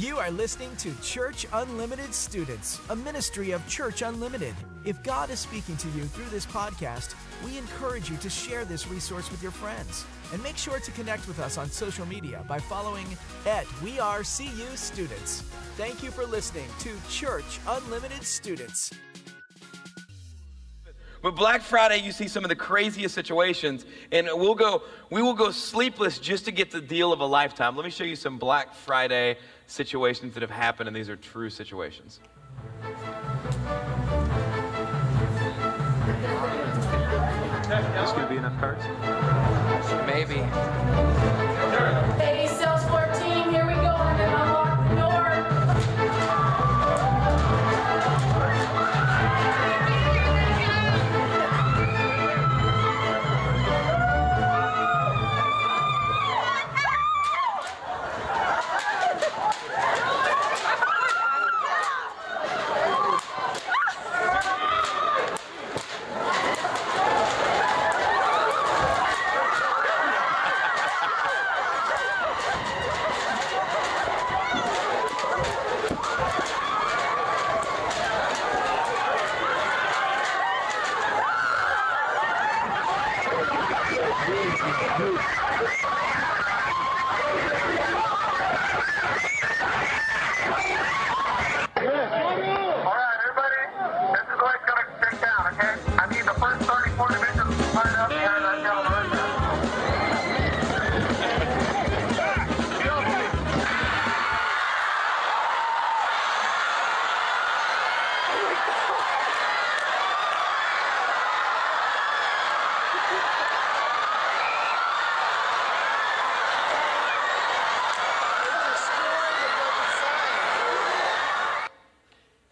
You are listening to Church Unlimited Students, a ministry of Church Unlimited. If God is speaking to you through this podcast, we encourage you to share this resource with your friends. And make sure to connect with us on social media by following at We Are CU Students. Thank you for listening to Church Unlimited Students. But Black Friday, you see some of the craziest situations, and we'll go, we will go sleepless just to get the deal of a lifetime. Let me show you some Black Friday situations that have happened, and these are true situations. This gonna be enough cards? Maybe.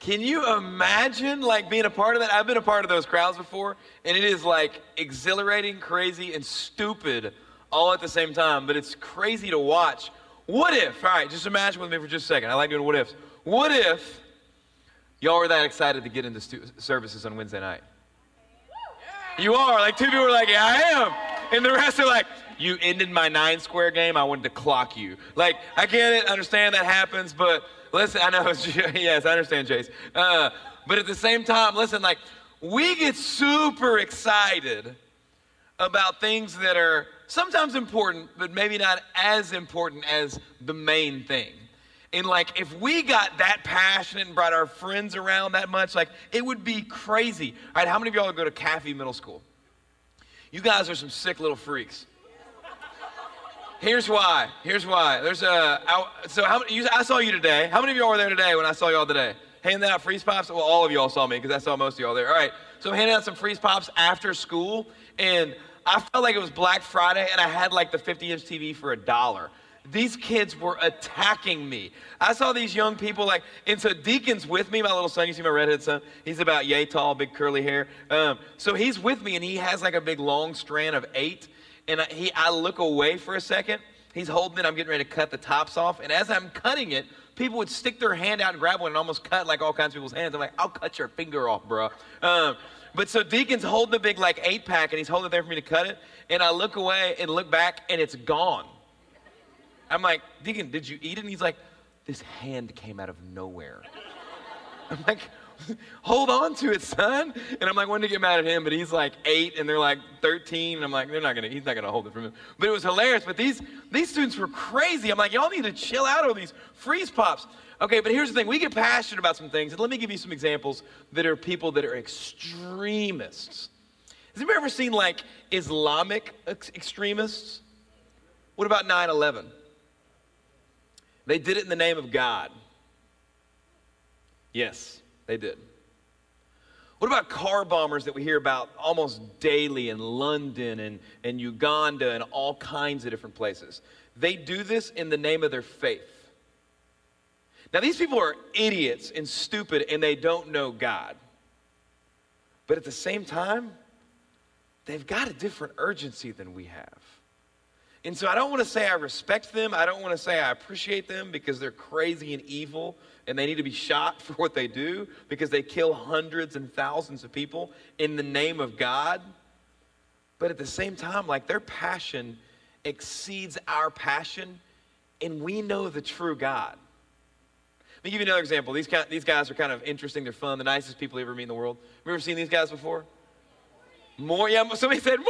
Can you imagine like being a part of that? I've been a part of those crowds before, and it is like exhilarating, crazy, and stupid all at the same time. But it's crazy to watch. What if? All right, just imagine with me for just a second. I like doing what ifs. What if y'all were that excited to get into stu- services on Wednesday night? You are. Like two people are like, yeah, I am. And the rest are like, you ended my nine square game. I wanted to clock you. Like, I it, understand that happens, but listen, I know, yes, I understand, Chase. Uh, but at the same time, listen, like, we get super excited about things that are sometimes important, but maybe not as important as the main thing. And like, if we got that passionate and brought our friends around that much, like, it would be crazy. All right, how many of y'all go to Caffey Middle School? You guys are some sick little freaks. Here's why. Here's why. There's a. So how you, I saw you today. How many of y'all were there today when I saw y'all today? Handing out freeze pops. Well, all of y'all saw me because I saw most of y'all there. All right. So I'm handing out some freeze pops after school, and I felt like it was Black Friday, and I had like the 50-inch TV for a dollar. These kids were attacking me. I saw these young people like, and so Deacon's with me, my little son. You see my redhead son? He's about yay tall, big curly hair. Um, so he's with me, and he has like a big long strand of eight. And I, he, I look away for a second. He's holding it. I'm getting ready to cut the tops off. And as I'm cutting it, people would stick their hand out and grab one and almost cut like all kinds of people's hands. I'm like, I'll cut your finger off, bro. Um, but so Deacon's holding the big like eight pack, and he's holding it there for me to cut it. And I look away and look back, and it's gone. I'm like, Deacon, did you eat it? And he's like, this hand came out of nowhere. I'm like, hold on to it, son. And I'm like, wanting to get mad at him, but he's like eight and they're like 13. And I'm like, they're not gonna, he's not gonna hold it from him. But it was hilarious. But these these students were crazy. I'm like, y'all need to chill out over these freeze pops. Okay, but here's the thing: we get passionate about some things, and let me give you some examples that are people that are extremists. Has anybody ever seen like Islamic ex- extremists? What about 9 11? They did it in the name of God. Yes, they did. What about car bombers that we hear about almost daily in London and, and Uganda and all kinds of different places? They do this in the name of their faith. Now, these people are idiots and stupid and they don't know God. But at the same time, they've got a different urgency than we have. And so I don't want to say I respect them. I don't want to say I appreciate them because they're crazy and evil and they need to be shot for what they do because they kill hundreds and thousands of people in the name of God. But at the same time, like their passion exceeds our passion and we know the true God. Let me give you another example. These, kind, these guys are kind of interesting. They're fun. The nicest people you ever meet in the world. Have you ever seen these guys before? More, yeah. Somebody said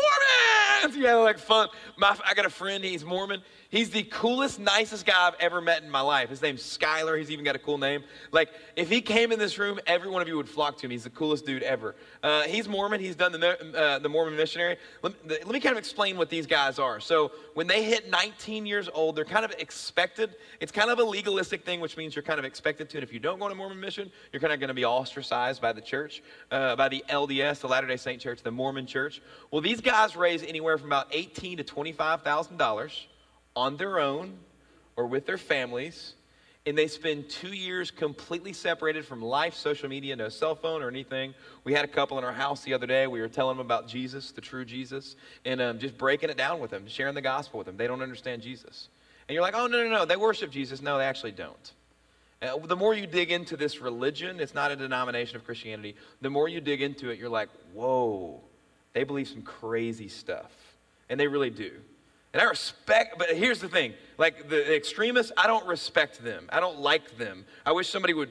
Yeah, they're like fun. My, I got a friend. He's Mormon. He's the coolest, nicest guy I've ever met in my life. His name's Skylar. He's even got a cool name. Like, if he came in this room, every one of you would flock to him. He's the coolest dude ever. Uh, he's Mormon. He's done the, uh, the Mormon missionary. Let, let me kind of explain what these guys are. So, when they hit 19 years old, they're kind of expected. It's kind of a legalistic thing, which means you're kind of expected to. And if you don't go on a Mormon mission, you're kind of going to be ostracized by the church, uh, by the LDS, the Latter day Saint Church, the Mormon church. Well, these guys raise anywhere from about 18 to $25,000 on their own or with their families, and they spend two years completely separated from life, social media, no cell phone or anything. We had a couple in our house the other day. We were telling them about Jesus, the true Jesus, and um, just breaking it down with them, sharing the gospel with them. They don't understand Jesus. And you're like, oh, no, no, no, they worship Jesus. No, they actually don't. Uh, the more you dig into this religion, it's not a denomination of Christianity. The more you dig into it, you're like, whoa, they believe some crazy stuff. And they really do. And I respect, but here's the thing like the extremists, I don't respect them. I don't like them. I wish somebody would,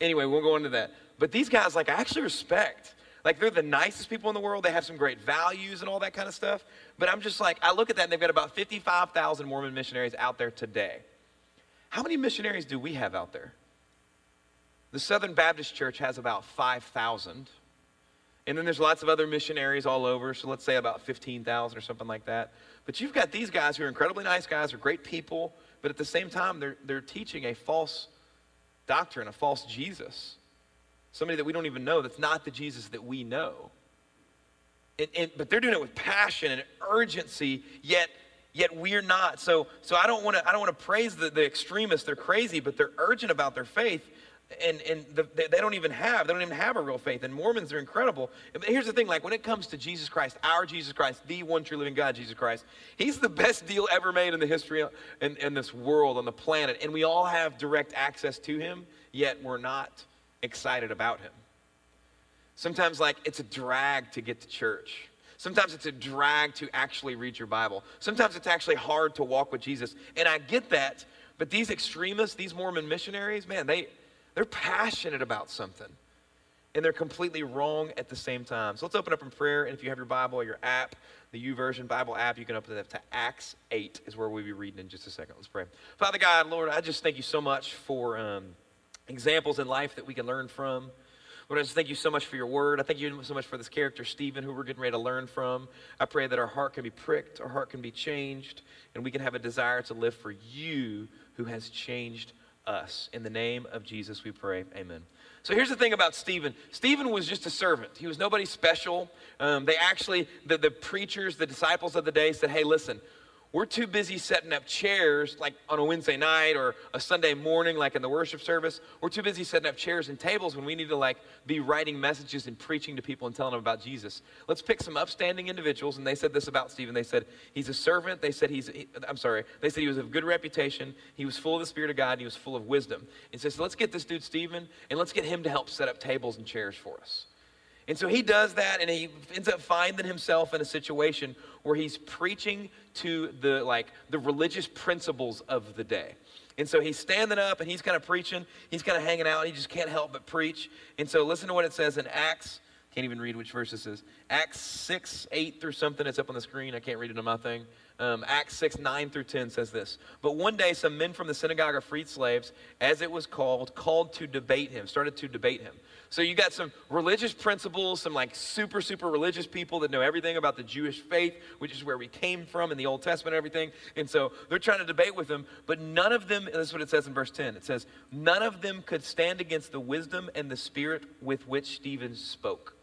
anyway, we'll go into that. But these guys, like, I actually respect. Like, they're the nicest people in the world. They have some great values and all that kind of stuff. But I'm just like, I look at that and they've got about 55,000 Mormon missionaries out there today. How many missionaries do we have out there? The Southern Baptist Church has about 5,000. And then there's lots of other missionaries all over, so let's say about 15,000 or something like that. But you've got these guys who are incredibly nice guys, are great people, but at the same time, they're, they're teaching a false doctrine, a false Jesus. Somebody that we don't even know, that's not the Jesus that we know. And, and, but they're doing it with passion and urgency, yet yet we're not. So, so I don't want to I don't want to praise the, the extremists. They're crazy, but they're urgent about their faith and, and the, they don't even have they don't even have a real faith and mormons are incredible here's the thing like when it comes to jesus christ our jesus christ the one true living god jesus christ he's the best deal ever made in the history in, in this world on the planet and we all have direct access to him yet we're not excited about him sometimes like it's a drag to get to church Sometimes it's a drag to actually read your Bible. Sometimes it's actually hard to walk with Jesus. And I get that. But these extremists, these Mormon missionaries, man, they, they're passionate about something. And they're completely wrong at the same time. So let's open up in prayer. And if you have your Bible or your app, the YouVersion Bible app, you can open it up to Acts 8 is where we'll be reading in just a second. Let's pray. Father God, Lord, I just thank you so much for um, examples in life that we can learn from. Lord, I just thank you so much for your word. I thank you so much for this character, Stephen, who we're getting ready to learn from. I pray that our heart can be pricked, our heart can be changed, and we can have a desire to live for you who has changed us. In the name of Jesus, we pray. Amen. So here's the thing about Stephen. Stephen was just a servant. He was nobody special. Um, they actually, the, the preachers, the disciples of the day said, hey, listen, we're too busy setting up chairs like on a Wednesday night or a Sunday morning, like in the worship service. We're too busy setting up chairs and tables when we need to like be writing messages and preaching to people and telling them about Jesus. Let's pick some upstanding individuals. And they said this about Stephen. They said he's a servant. They said he's, he, I'm sorry, they said he was of good reputation. He was full of the Spirit of God. And he was full of wisdom. And says, so let's get this dude Stephen and let's get him to help set up tables and chairs for us. And so he does that and he ends up finding himself in a situation where he's preaching to the like the religious principals of the day. And so he's standing up and he's kind of preaching. He's kind of hanging out. He just can't help but preach. And so listen to what it says in Acts. Can't even read which verse this is. Acts 6, 8 through something. It's up on the screen. I can't read it on my thing. Um, Acts 6, 9 through 10 says this. But one day, some men from the synagogue of freed slaves, as it was called, called to debate him, started to debate him. So you got some religious principals, some like super, super religious people that know everything about the Jewish faith, which is where we came from in the Old Testament and everything. And so they're trying to debate with him, but none of them, this is what it says in verse 10. It says, none of them could stand against the wisdom and the spirit with which Stephen spoke.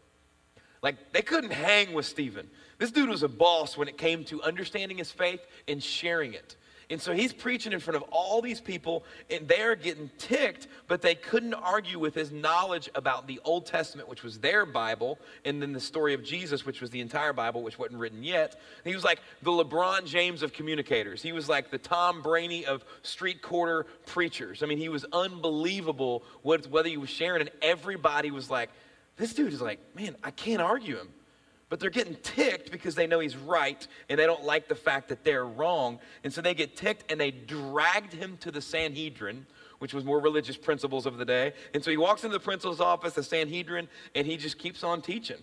Like they couldn't hang with Stephen. This dude was a boss when it came to understanding his faith and sharing it. And so he's preaching in front of all these people, and they're getting ticked, but they couldn't argue with his knowledge about the Old Testament, which was their Bible, and then the story of Jesus, which was the entire Bible, which wasn't written yet. And he was like the LeBron James of communicators. He was like the Tom Brady of street corner preachers. I mean, he was unbelievable what, whether he was sharing, and everybody was like, this dude is like, man, I can't argue him. But they're getting ticked because they know he's right and they don't like the fact that they're wrong. And so they get ticked and they dragged him to the Sanhedrin, which was more religious principals of the day. And so he walks into the principal's office, the Sanhedrin, and he just keeps on teaching.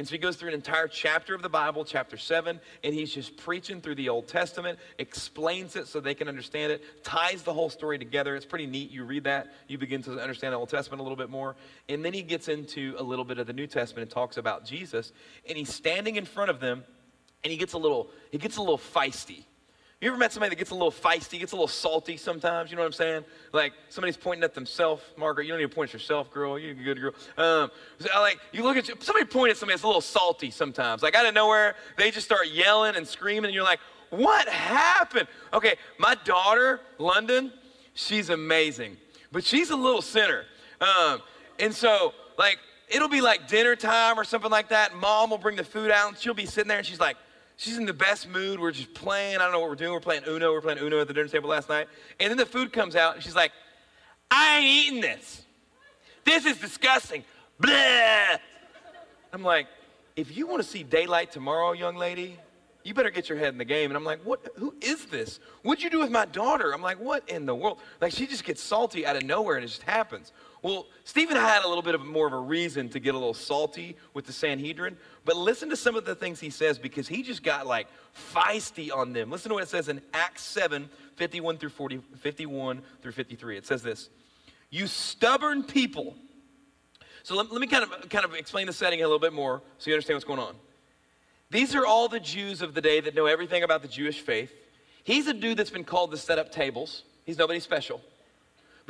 And so he goes through an entire chapter of the Bible, chapter 7, and he's just preaching through the Old Testament, explains it so they can understand it, ties the whole story together. It's pretty neat. You read that, you begin to understand the Old Testament a little bit more. And then he gets into a little bit of the New Testament and talks about Jesus. And he's standing in front of them, and he gets a little, he gets a little feisty. You ever met somebody that gets a little feisty, gets a little salty sometimes? You know what I'm saying? Like somebody's pointing at themselves. Margaret, you don't need to point at yourself, girl. You're a good girl. Um, like you look at you, somebody point at somebody that's a little salty sometimes. Like out of nowhere, they just start yelling and screaming, and you're like, "What happened?" Okay, my daughter, London, she's amazing, but she's a little sinner, um, and so like it'll be like dinner time or something like that. Mom will bring the food out, and she'll be sitting there, and she's like She's in the best mood. We're just playing. I don't know what we're doing. We're playing Uno. We're playing Uno at the dinner table last night. And then the food comes out, and she's like, I ain't eating this. This is disgusting. Blah. I'm like, if you want to see daylight tomorrow, young lady, you better get your head in the game. And I'm like, what? Who is this? What'd you do with my daughter? I'm like, what in the world? Like, she just gets salty out of nowhere, and it just happens. Well, Stephen had a little bit of more of a reason to get a little salty with the Sanhedrin, but listen to some of the things he says because he just got like feisty on them. Listen to what it says in Acts 7 51 through 40, 51 through 53. It says this You stubborn people. So let, let me kind of, kind of explain the setting a little bit more so you understand what's going on. These are all the Jews of the day that know everything about the Jewish faith. He's a dude that's been called to set up tables. He's nobody special.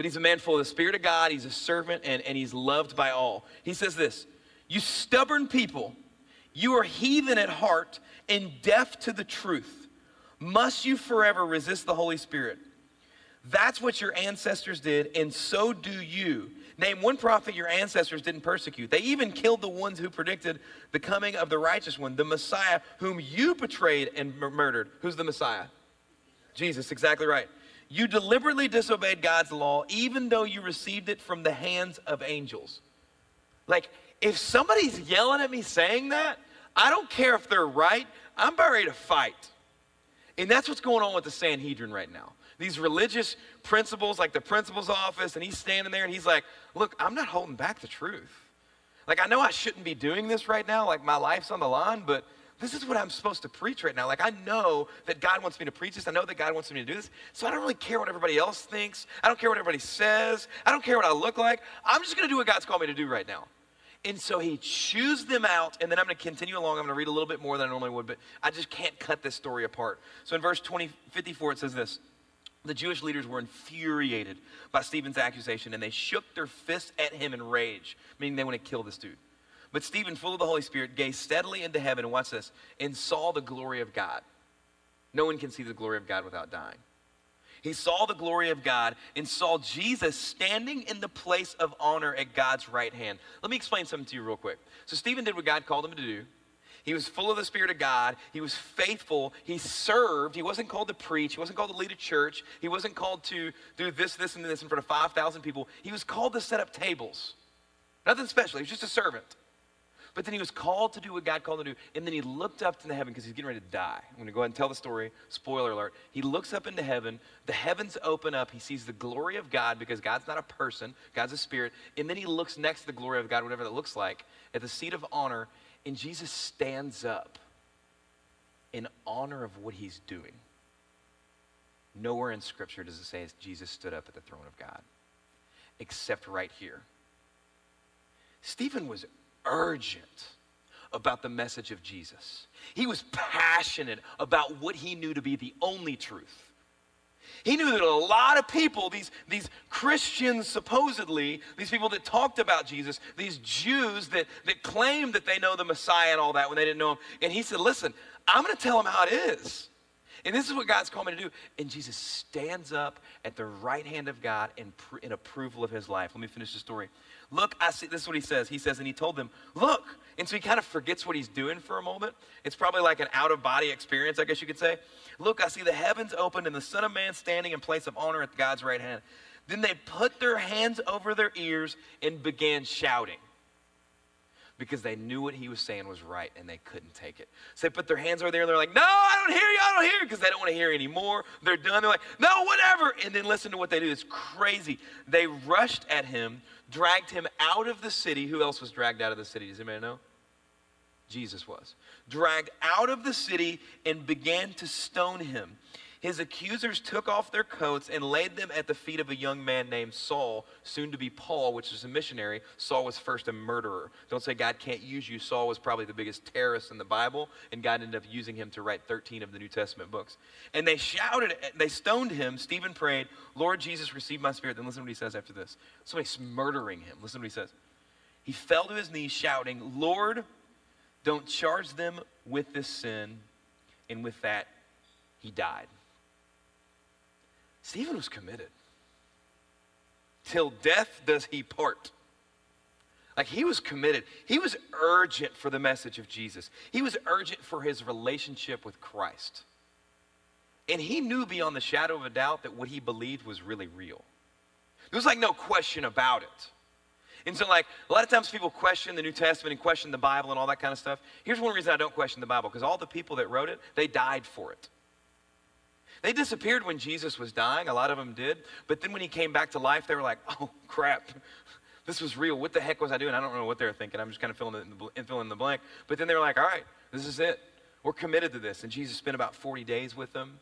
But he's a man full of the Spirit of God. He's a servant and, and he's loved by all. He says this You stubborn people, you are heathen at heart and deaf to the truth. Must you forever resist the Holy Spirit? That's what your ancestors did, and so do you. Name one prophet your ancestors didn't persecute. They even killed the ones who predicted the coming of the righteous one, the Messiah, whom you betrayed and mur- murdered. Who's the Messiah? Jesus, exactly right. You deliberately disobeyed God's law, even though you received it from the hands of angels. Like, if somebody's yelling at me saying that, I don't care if they're right, I'm ready to fight. And that's what's going on with the Sanhedrin right now. These religious principals, like the principal's office, and he's standing there and he's like, Look, I'm not holding back the truth. Like, I know I shouldn't be doing this right now, like my life's on the line, but this is what I'm supposed to preach right now. Like, I know that God wants me to preach this. I know that God wants me to do this. So I don't really care what everybody else thinks. I don't care what everybody says. I don't care what I look like. I'm just going to do what God's called me to do right now. And so he chews them out, and then I'm going to continue along. I'm going to read a little bit more than I normally would, but I just can't cut this story apart. So in verse 20, 54, it says this The Jewish leaders were infuriated by Stephen's accusation, and they shook their fists at him in rage, meaning they want to kill this dude. But Stephen, full of the Holy Spirit, gazed steadily into heaven, and watch this, and saw the glory of God. No one can see the glory of God without dying. He saw the glory of God and saw Jesus standing in the place of honor at God's right hand. Let me explain something to you real quick. So, Stephen did what God called him to do. He was full of the Spirit of God. He was faithful. He served. He wasn't called to preach. He wasn't called to lead a church. He wasn't called to do this, this, and this in front of 5,000 people. He was called to set up tables. Nothing special. He was just a servant. But then he was called to do what God called him to do. And then he looked up into heaven because he's getting ready to die. I'm going to go ahead and tell the story. Spoiler alert. He looks up into heaven. The heavens open up. He sees the glory of God because God's not a person, God's a spirit. And then he looks next to the glory of God, whatever that looks like, at the seat of honor. And Jesus stands up in honor of what he's doing. Nowhere in Scripture does it say Jesus stood up at the throne of God, except right here. Stephen was urgent about the message of Jesus. He was passionate about what he knew to be the only truth. He knew that a lot of people, these, these Christians supposedly, these people that talked about Jesus, these Jews that, that claimed that they know the Messiah and all that when they didn't know him. And he said, Listen, I'm going to tell them how it is. And this is what God's called me to do. And Jesus stands up at the right hand of God in, in approval of his life. Let me finish the story. Look, I see, this is what he says. He says, and he told them, Look. And so he kind of forgets what he's doing for a moment. It's probably like an out of body experience, I guess you could say. Look, I see the heavens opened and the Son of Man standing in place of honor at God's right hand. Then they put their hands over their ears and began shouting. Because they knew what he was saying was right and they couldn't take it. So they put their hands over there and they're like, No, I don't hear you, I don't hear you, because they don't want to hear anymore. They're done. They're like, No, whatever. And then listen to what they do. It's crazy. They rushed at him, dragged him out of the city. Who else was dragged out of the city? Does anybody know? Jesus was. Dragged out of the city and began to stone him. His accusers took off their coats and laid them at the feet of a young man named Saul, soon to be Paul, which is a missionary. Saul was first a murderer. Don't say God can't use you. Saul was probably the biggest terrorist in the Bible, and God ended up using him to write 13 of the New Testament books. And they shouted, they stoned him. Stephen prayed, Lord Jesus, receive my spirit. Then listen to what he says after this. Somebody's murdering him. Listen to what he says. He fell to his knees, shouting, Lord, don't charge them with this sin. And with that, he died. Stephen was committed. Till death does he part. Like he was committed. He was urgent for the message of Jesus. He was urgent for his relationship with Christ. And he knew beyond the shadow of a doubt that what he believed was really real. There was like no question about it. And so, like, a lot of times people question the New Testament and question the Bible and all that kind of stuff. Here's one reason I don't question the Bible because all the people that wrote it, they died for it. They disappeared when Jesus was dying. A lot of them did. But then when he came back to life, they were like, oh, crap. This was real. What the heck was I doing? I don't know what they were thinking. I'm just kind of filling, in the, filling in the blank. But then they were like, all right, this is it. We're committed to this. And Jesus spent about 40 days with them.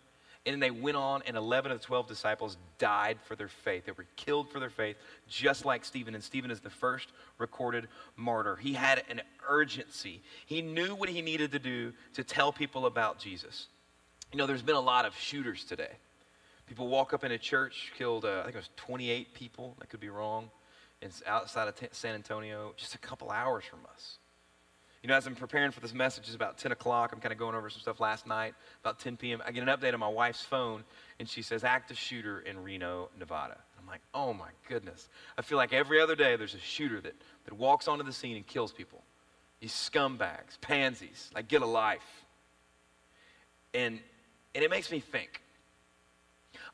And then they went on, and 11 of the 12 disciples died for their faith. They were killed for their faith, just like Stephen. And Stephen is the first recorded martyr. He had an urgency, he knew what he needed to do to tell people about Jesus. You know, there's been a lot of shooters today. People walk up in a church, killed, uh, I think it was 28 people. I could be wrong. It's outside of t- San Antonio, just a couple hours from us. You know, as I'm preparing for this message, it's about 10 o'clock. I'm kind of going over some stuff last night, about 10 p.m. I get an update on my wife's phone, and she says, active shooter in Reno, Nevada. I'm like, oh my goodness. I feel like every other day there's a shooter that, that walks onto the scene and kills people. These scumbags, pansies, like get a life. And, and it makes me think.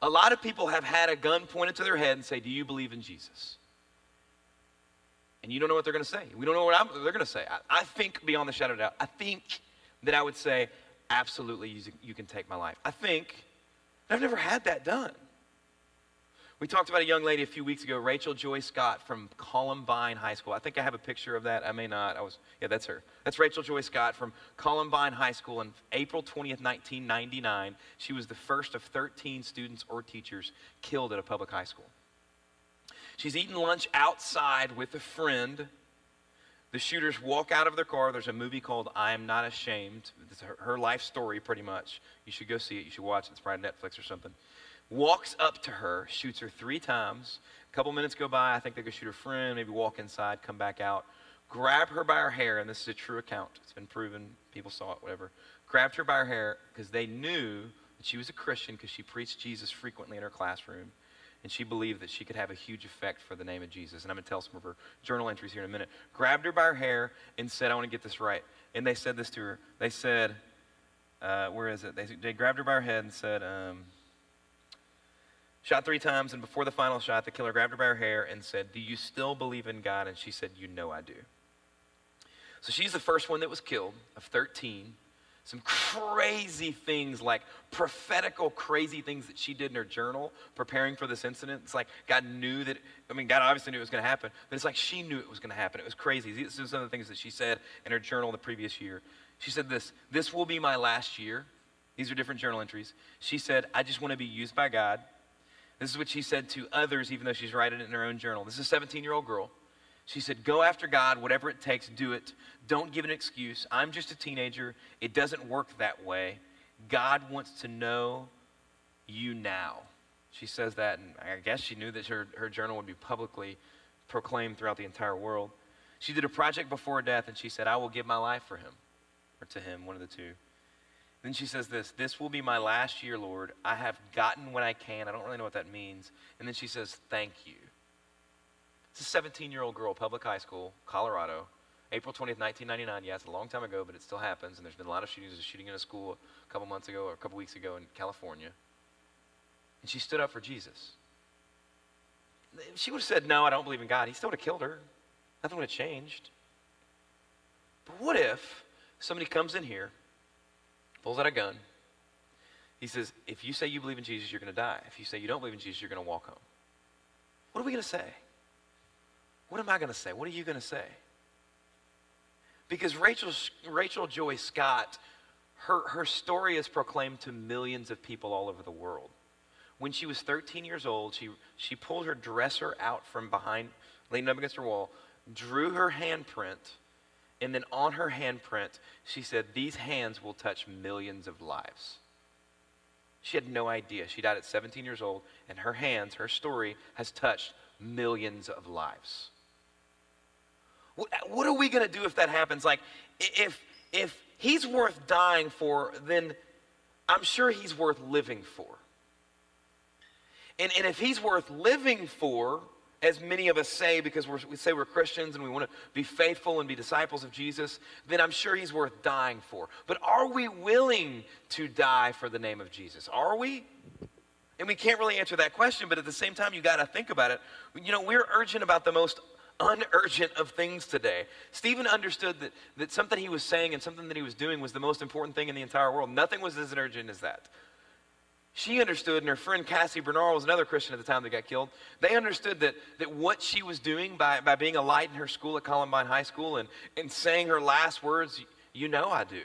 A lot of people have had a gun pointed to their head and say, do you believe in Jesus? and you don't know what they're going to say. We don't know what I'm, they're going to say. I, I, think, beyond the shadow of doubt, I think that I would say, absolutely, you, you can take my life. I think, I've never had that done. We talked about a young lady a few weeks ago, Rachel Joy Scott from Columbine High School. I think I have a picture of that. I may not. I was, yeah, that's her. That's Rachel Joy Scott from Columbine High School on April 20th, 1999. She was the first of 13 students or teachers killed at a public high school. She's eating lunch outside with a friend. The shooters walk out of their car. There's a movie called I Am Not Ashamed. It's her, her life story, pretty much. You should go see it. You should watch it. It's probably Netflix or something. Walks up to her, shoots her three times. A couple minutes go by. I think they go shoot her friend, maybe walk inside, come back out. Grab her by her hair, and this is a true account. It's been proven. People saw it, whatever. Grabbed her by her hair because they knew that she was a Christian because she preached Jesus frequently in her classroom and she believed that she could have a huge effect for the name of Jesus. And I'm going to tell some of her journal entries here in a minute. Grabbed her by her hair and said, I want to get this right. And they said this to her. They said, uh, where is it? They, they grabbed her by her head and said, um, shot three times. And before the final shot, the killer grabbed her by her hair and said, Do you still believe in God? And she said, You know I do. So she's the first one that was killed of 13 some crazy things like prophetical crazy things that she did in her journal preparing for this incident. It's like god knew that i mean god obviously knew it was going to happen but it's like she knew it was going to happen. It was crazy. These are some of the things that she said in her journal the previous year. She said this this will be my last year. These are different journal entries. She said i just want to be used by god this is what she said to others even though she's writing it in her own journal this is a 17 year old girl she said, Go after God, whatever it takes, do it. Don't give an excuse. I'm just a teenager. It doesn't work that way. God wants to know you now. She says that, and I guess she knew that her, her journal would be publicly proclaimed throughout the entire world. She did a project before death, and she said, I will give my life for him, or to him, one of the two. Then she says this This will be my last year, Lord. I have gotten what I can. I don't really know what that means. And then she says, Thank you. It's a 17 year old girl, public high school, Colorado, April 20th, 1999. Yeah, it's a long time ago, but it still happens. And there's been a lot of shootings. There's a shooting in a school a couple months ago or a couple weeks ago in California. And she stood up for Jesus. She would have said, No, I don't believe in God, he still would have killed her. Nothing would have changed. But what if somebody comes in here, pulls out a gun, he says, if you say you believe in Jesus, you're going to die. If you say you don't believe in Jesus, you're going to walk home. What are we going to say? What am I going to say? What are you going to say? Because Rachel, Rachel Joy Scott, her, her story is proclaimed to millions of people all over the world. When she was 13 years old, she, she pulled her dresser out from behind, leaning up against her wall, drew her handprint, and then on her handprint, she said, These hands will touch millions of lives. She had no idea. She died at 17 years old, and her hands, her story, has touched millions of lives. What are we going to do if that happens? Like, if, if he's worth dying for, then I'm sure he's worth living for. And, and if he's worth living for, as many of us say, because we say we're Christians and we want to be faithful and be disciples of Jesus, then I'm sure he's worth dying for. But are we willing to die for the name of Jesus? Are we? And we can't really answer that question, but at the same time, you got to think about it. You know, we're urgent about the most unurgent of things today. Stephen understood that, that something he was saying and something that he was doing was the most important thing in the entire world. Nothing was as urgent as that. She understood, and her friend Cassie Bernall was another Christian at the time that got killed. They understood that, that what she was doing by, by being a light in her school at Columbine High School and, and saying her last words, You know I do.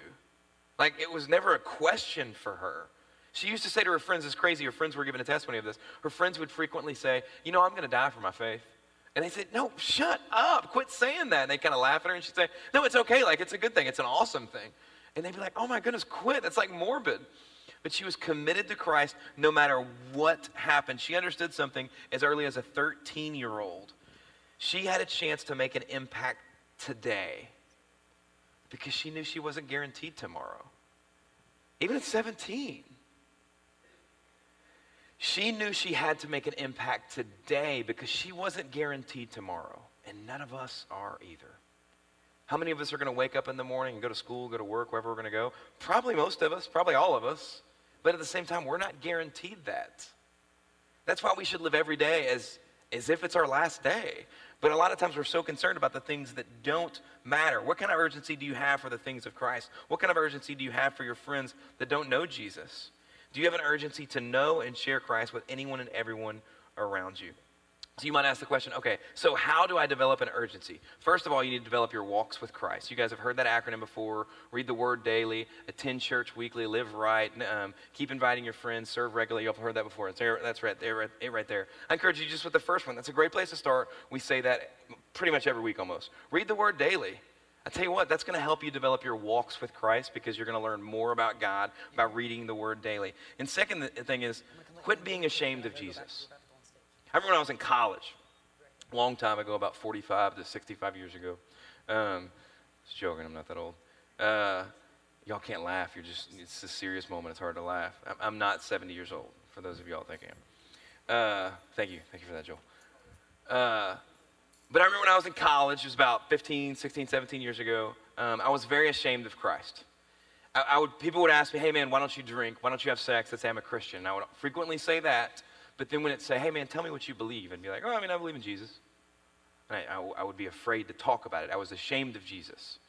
Like it was never a question for her. She used to say to her friends, it's crazy, her friends were giving a testimony of this. Her friends would frequently say, You know, I'm going to die for my faith. And they said, No, shut up. Quit saying that. And they kind of laugh at her and she'd say, No, it's okay. Like, it's a good thing. It's an awesome thing. And they'd be like, Oh my goodness, quit. That's like morbid. But she was committed to Christ no matter what happened. She understood something as early as a 13 year old. She had a chance to make an impact today because she knew she wasn't guaranteed tomorrow. Even at 17. She knew she had to make an impact today because she wasn't guaranteed tomorrow. And none of us are either. How many of us are going to wake up in the morning and go to school, go to work, wherever we're going to go? Probably most of us, probably all of us. But at the same time, we're not guaranteed that. That's why we should live every day as, as if it's our last day. But a lot of times we're so concerned about the things that don't matter. What kind of urgency do you have for the things of Christ? What kind of urgency do you have for your friends that don't know Jesus? Do you have an urgency to know and share Christ with anyone and everyone around you? So you might ask the question, okay, so how do I develop an urgency? First of all, you need to develop your walks with Christ. You guys have heard that acronym before. Read the Word daily, attend church weekly, live right, um, keep inviting your friends, serve regularly. You've heard that before. It's there, that's right there, right, right there. I encourage you just with the first one. That's a great place to start. We say that pretty much every week almost. Read the Word daily. I tell you what, that's going to help you develop your walks with Christ because you're going to learn more about God by reading the Word daily. And second thing is, quit being ashamed of Jesus. I remember when I was in college, a long time ago, about 45 to 65 years ago. Um, just joking, I'm not that old. Uh, y'all can't laugh. You're just, it's a serious moment. It's hard to laugh. I'm, I'm not 70 years old, for those of y'all thinking. Uh, thank you. Thank you for that, Joel. Uh, but I remember when I was in college, it was about 15, 16, 17 years ago, um, I was very ashamed of Christ. I, I, would, people would ask me, hey man, why don't you drink? Why don't you have sex? I'd say I'm a Christian. And I would frequently say that, but then when it say, hey man, tell me what you believe, I'd be like, oh, I mean, I believe in Jesus. And I, I, I would be afraid to talk about it. I was ashamed of Jesus.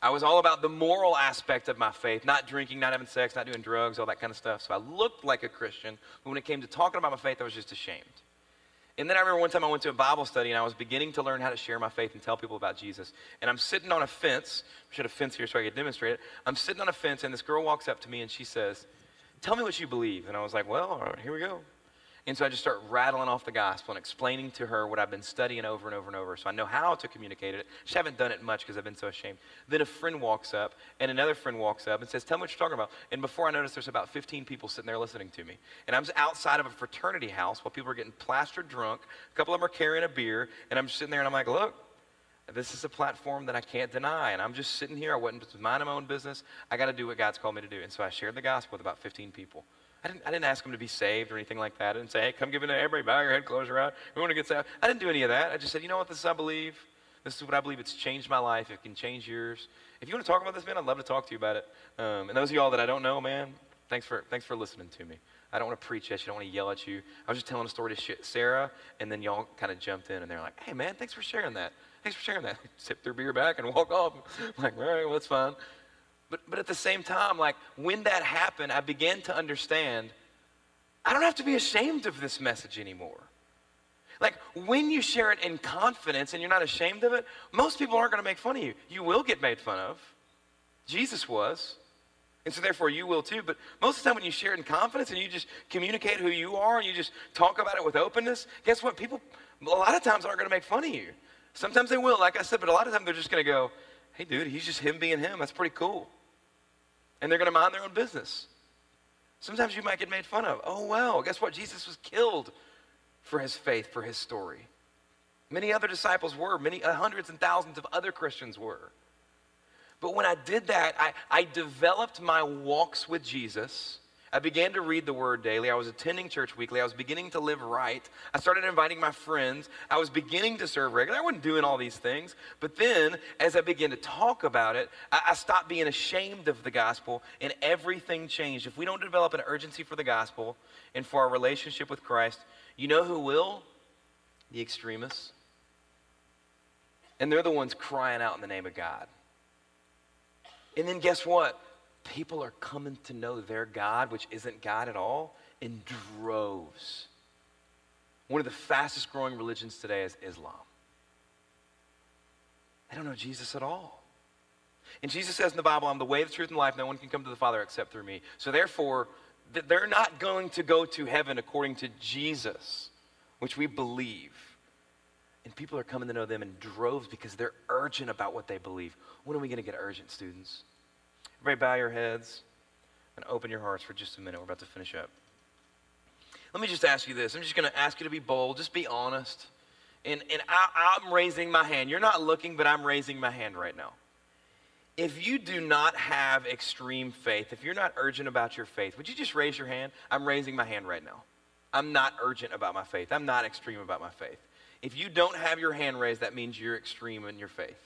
I was all about the moral aspect of my faith, not drinking, not having sex, not doing drugs, all that kind of stuff. So I looked like a Christian, but when it came to talking about my faith, I was just ashamed. And then I remember one time I went to a Bible study and I was beginning to learn how to share my faith and tell people about Jesus. And I'm sitting on a fence. We should have a fence here so I could demonstrate it. I'm sitting on a fence and this girl walks up to me and she says, Tell me what you believe. And I was like, Well, here we go. And so I just start rattling off the gospel and explaining to her what I've been studying over and over and over. So I know how to communicate it. Just haven't done it much because I've been so ashamed. Then a friend walks up, and another friend walks up and says, Tell me what you're talking about. And before I notice, there's about 15 people sitting there listening to me. And I'm outside of a fraternity house while people are getting plastered drunk. A couple of them are carrying a beer. And I'm sitting there and I'm like, Look, this is a platform that I can't deny. And I'm just sitting here. I wasn't minding my own business. I got to do what God's called me to do. And so I shared the gospel with about 15 people. I didn't, I didn't ask them to be saved or anything like that. I didn't say, hey, come give it to everybody, bow your head, close your eyes. We want to get saved. I didn't do any of that. I just said, you know what, this is I believe. This is what I believe. It's changed my life. It can change yours. If you want to talk about this, man, I'd love to talk to you about it. Um, and those of y'all that I don't know, man, thanks for, thanks for listening to me. I don't want to preach at you. I don't want to yell at you. I was just telling a story to Sarah, and then y'all kind of jumped in, and they're like, hey, man, thanks for sharing that. Thanks for sharing that. Sip their beer back and walk off. I'm like, all right, well, that's fine. But, but at the same time, like, when that happened, I began to understand I don't have to be ashamed of this message anymore. Like, when you share it in confidence and you're not ashamed of it, most people aren't going to make fun of you. You will get made fun of. Jesus was. And so, therefore, you will too. But most of the time, when you share it in confidence and you just communicate who you are and you just talk about it with openness, guess what? People, a lot of times, aren't going to make fun of you. Sometimes they will, like I said, but a lot of times they're just going to go, hey, dude, he's just him being him. That's pretty cool. And they're going to mind their own business. Sometimes you might get made fun of. Oh, well, guess what? Jesus was killed for his faith, for his story. Many other disciples were, many uh, hundreds and thousands of other Christians were. But when I did that, I, I developed my walks with Jesus. I began to read the word daily. I was attending church weekly. I was beginning to live right. I started inviting my friends. I was beginning to serve regularly. I wasn't doing all these things. But then, as I began to talk about it, I, I stopped being ashamed of the gospel, and everything changed. If we don't develop an urgency for the gospel and for our relationship with Christ, you know who will? The extremists. And they're the ones crying out in the name of God. And then guess what? People are coming to know their God, which isn't God at all, in droves. One of the fastest growing religions today is Islam. They don't know Jesus at all. And Jesus says in the Bible, I'm the way, the truth, and life. No one can come to the Father except through me. So therefore, they're not going to go to heaven according to Jesus, which we believe. And people are coming to know them in droves because they're urgent about what they believe. When are we going to get urgent, students? Everybody bow your heads and open your hearts for just a minute. We're about to finish up. Let me just ask you this. I'm just going to ask you to be bold. Just be honest. And, and I, I'm raising my hand. You're not looking, but I'm raising my hand right now. If you do not have extreme faith, if you're not urgent about your faith, would you just raise your hand? I'm raising my hand right now. I'm not urgent about my faith. I'm not extreme about my faith. If you don't have your hand raised, that means you're extreme in your faith.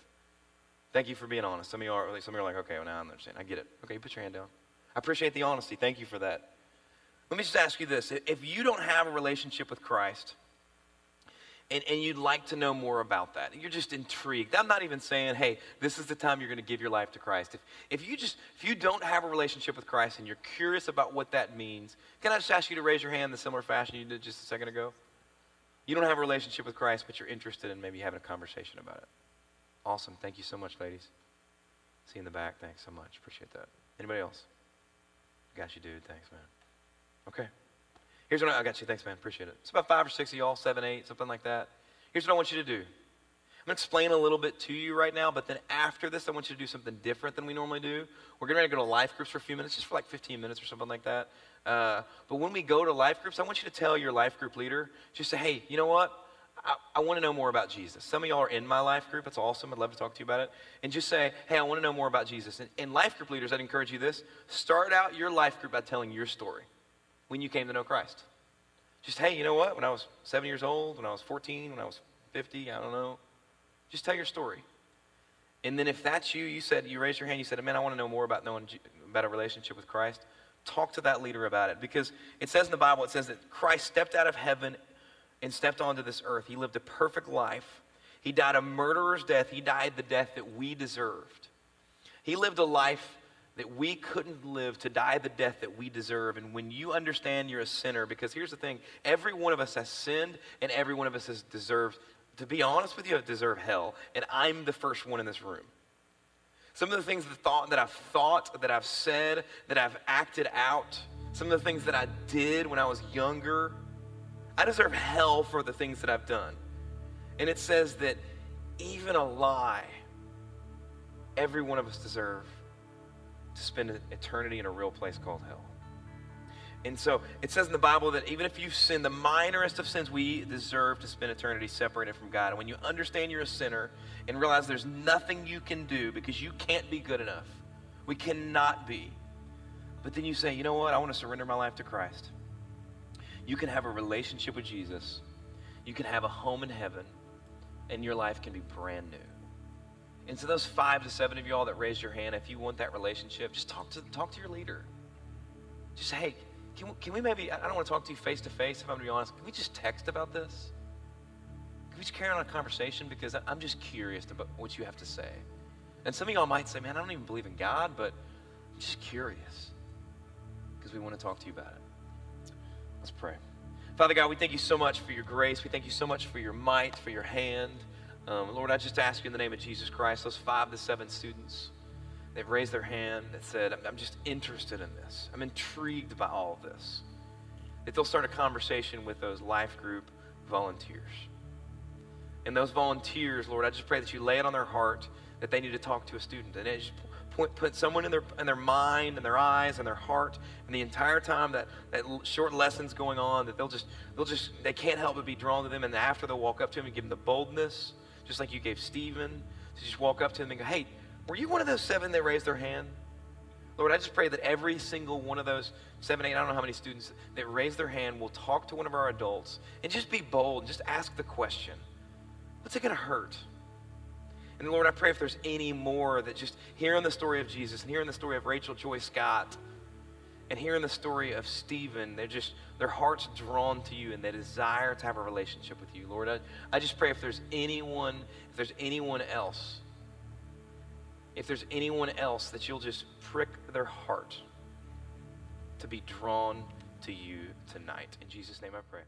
Thank you for being honest. Some of you are, some of you are like, okay, well, now I understand. I get it. Okay, put your hand down. I appreciate the honesty. Thank you for that. Let me just ask you this. If you don't have a relationship with Christ, and, and you'd like to know more about that, you're just intrigued. I'm not even saying, hey, this is the time you're going to give your life to Christ. If, if you just, if you don't have a relationship with Christ and you're curious about what that means, can I just ask you to raise your hand in the similar fashion you did just a second ago? You don't have a relationship with Christ, but you're interested in maybe having a conversation about it. Awesome. Thank you so much, ladies. See you in the back. Thanks so much. Appreciate that. Anybody else? Got you, dude. Thanks, man. Okay. Here's what I, I got you. Thanks, man. Appreciate it. It's about five or six of y'all, seven, eight, something like that. Here's what I want you to do. I'm going to explain a little bit to you right now, but then after this, I want you to do something different than we normally do. We're getting ready to go to life groups for a few minutes, just for like 15 minutes or something like that. Uh, but when we go to life groups, I want you to tell your life group leader, just say, hey, you know what? I, I want to know more about Jesus. Some of y'all are in my life group. It's awesome. I'd love to talk to you about it. And just say, hey, I want to know more about Jesus. And, and life group leaders, I'd encourage you this start out your life group by telling your story when you came to know Christ. Just, hey, you know what? When I was seven years old, when I was 14, when I was 50, I don't know. Just tell your story. And then if that's you, you said, you raised your hand, you said, man, I want to know more about knowing, about a relationship with Christ. Talk to that leader about it. Because it says in the Bible, it says that Christ stepped out of heaven and stepped onto this earth. He lived a perfect life. He died a murderer's death. He died the death that we deserved. He lived a life that we couldn't live to die the death that we deserve. And when you understand you're a sinner, because here's the thing every one of us has sinned, and every one of us has deserved, to be honest with you, I deserve hell. And I'm the first one in this room. Some of the things that, thought, that I've thought, that I've said, that I've acted out, some of the things that I did when I was younger, I deserve hell for the things that I've done. And it says that even a lie, every one of us deserve to spend eternity in a real place called hell. And so it says in the Bible that even if you sin the minorest of sins, we deserve to spend eternity separated from God. And when you understand you're a sinner and realize there's nothing you can do because you can't be good enough, we cannot be. But then you say, you know what? I want to surrender my life to Christ. You can have a relationship with Jesus, you can have a home in heaven, and your life can be brand new. And so those five to seven of y'all that raised your hand, if you want that relationship, just talk to talk to your leader. Just say, hey, can, we- can we maybe, I don't want to talk to you face to face if I'm to be honest. Can we just text about this? Can we just carry on a conversation? Because I'm just curious about what you have to say. And some of y'all might say, man, I don't even believe in God, but I'm just curious because we want to talk to you about it. Let's pray. Father God, we thank you so much for your grace. We thank you so much for your might, for your hand. Um, Lord, I just ask you in the name of Jesus Christ, those five to seven students, they've raised their hand that said, I'm, I'm just interested in this. I'm intrigued by all of this. That they'll start a conversation with those life group volunteers. And those volunteers, Lord, I just pray that you lay it on their heart that they need to talk to a student. And it point, put someone in their, in their mind and their eyes and their heart. And the entire time that, that short lesson's going on, that they'll just, they'll just, they can't help but be drawn to them. And after they'll walk up to him and give him the boldness, just like you gave Stephen, to just walk up to him and go, hey, were you one of those seven that raised their hand? Lord, I just pray that every single one of those seven, eight, I don't know how many students that raise their hand will talk to one of our adults and just be bold and just ask the question What's it going to hurt? And Lord, I pray if there's any more that just hearing the story of Jesus and hearing the story of Rachel Joy Scott and hearing the story of Stephen, they're just, their heart's drawn to you and they desire to have a relationship with you. Lord, I, I just pray if there's anyone, if there's anyone else, if there's anyone else that you'll just prick their heart to be drawn to you tonight. In Jesus' name I pray.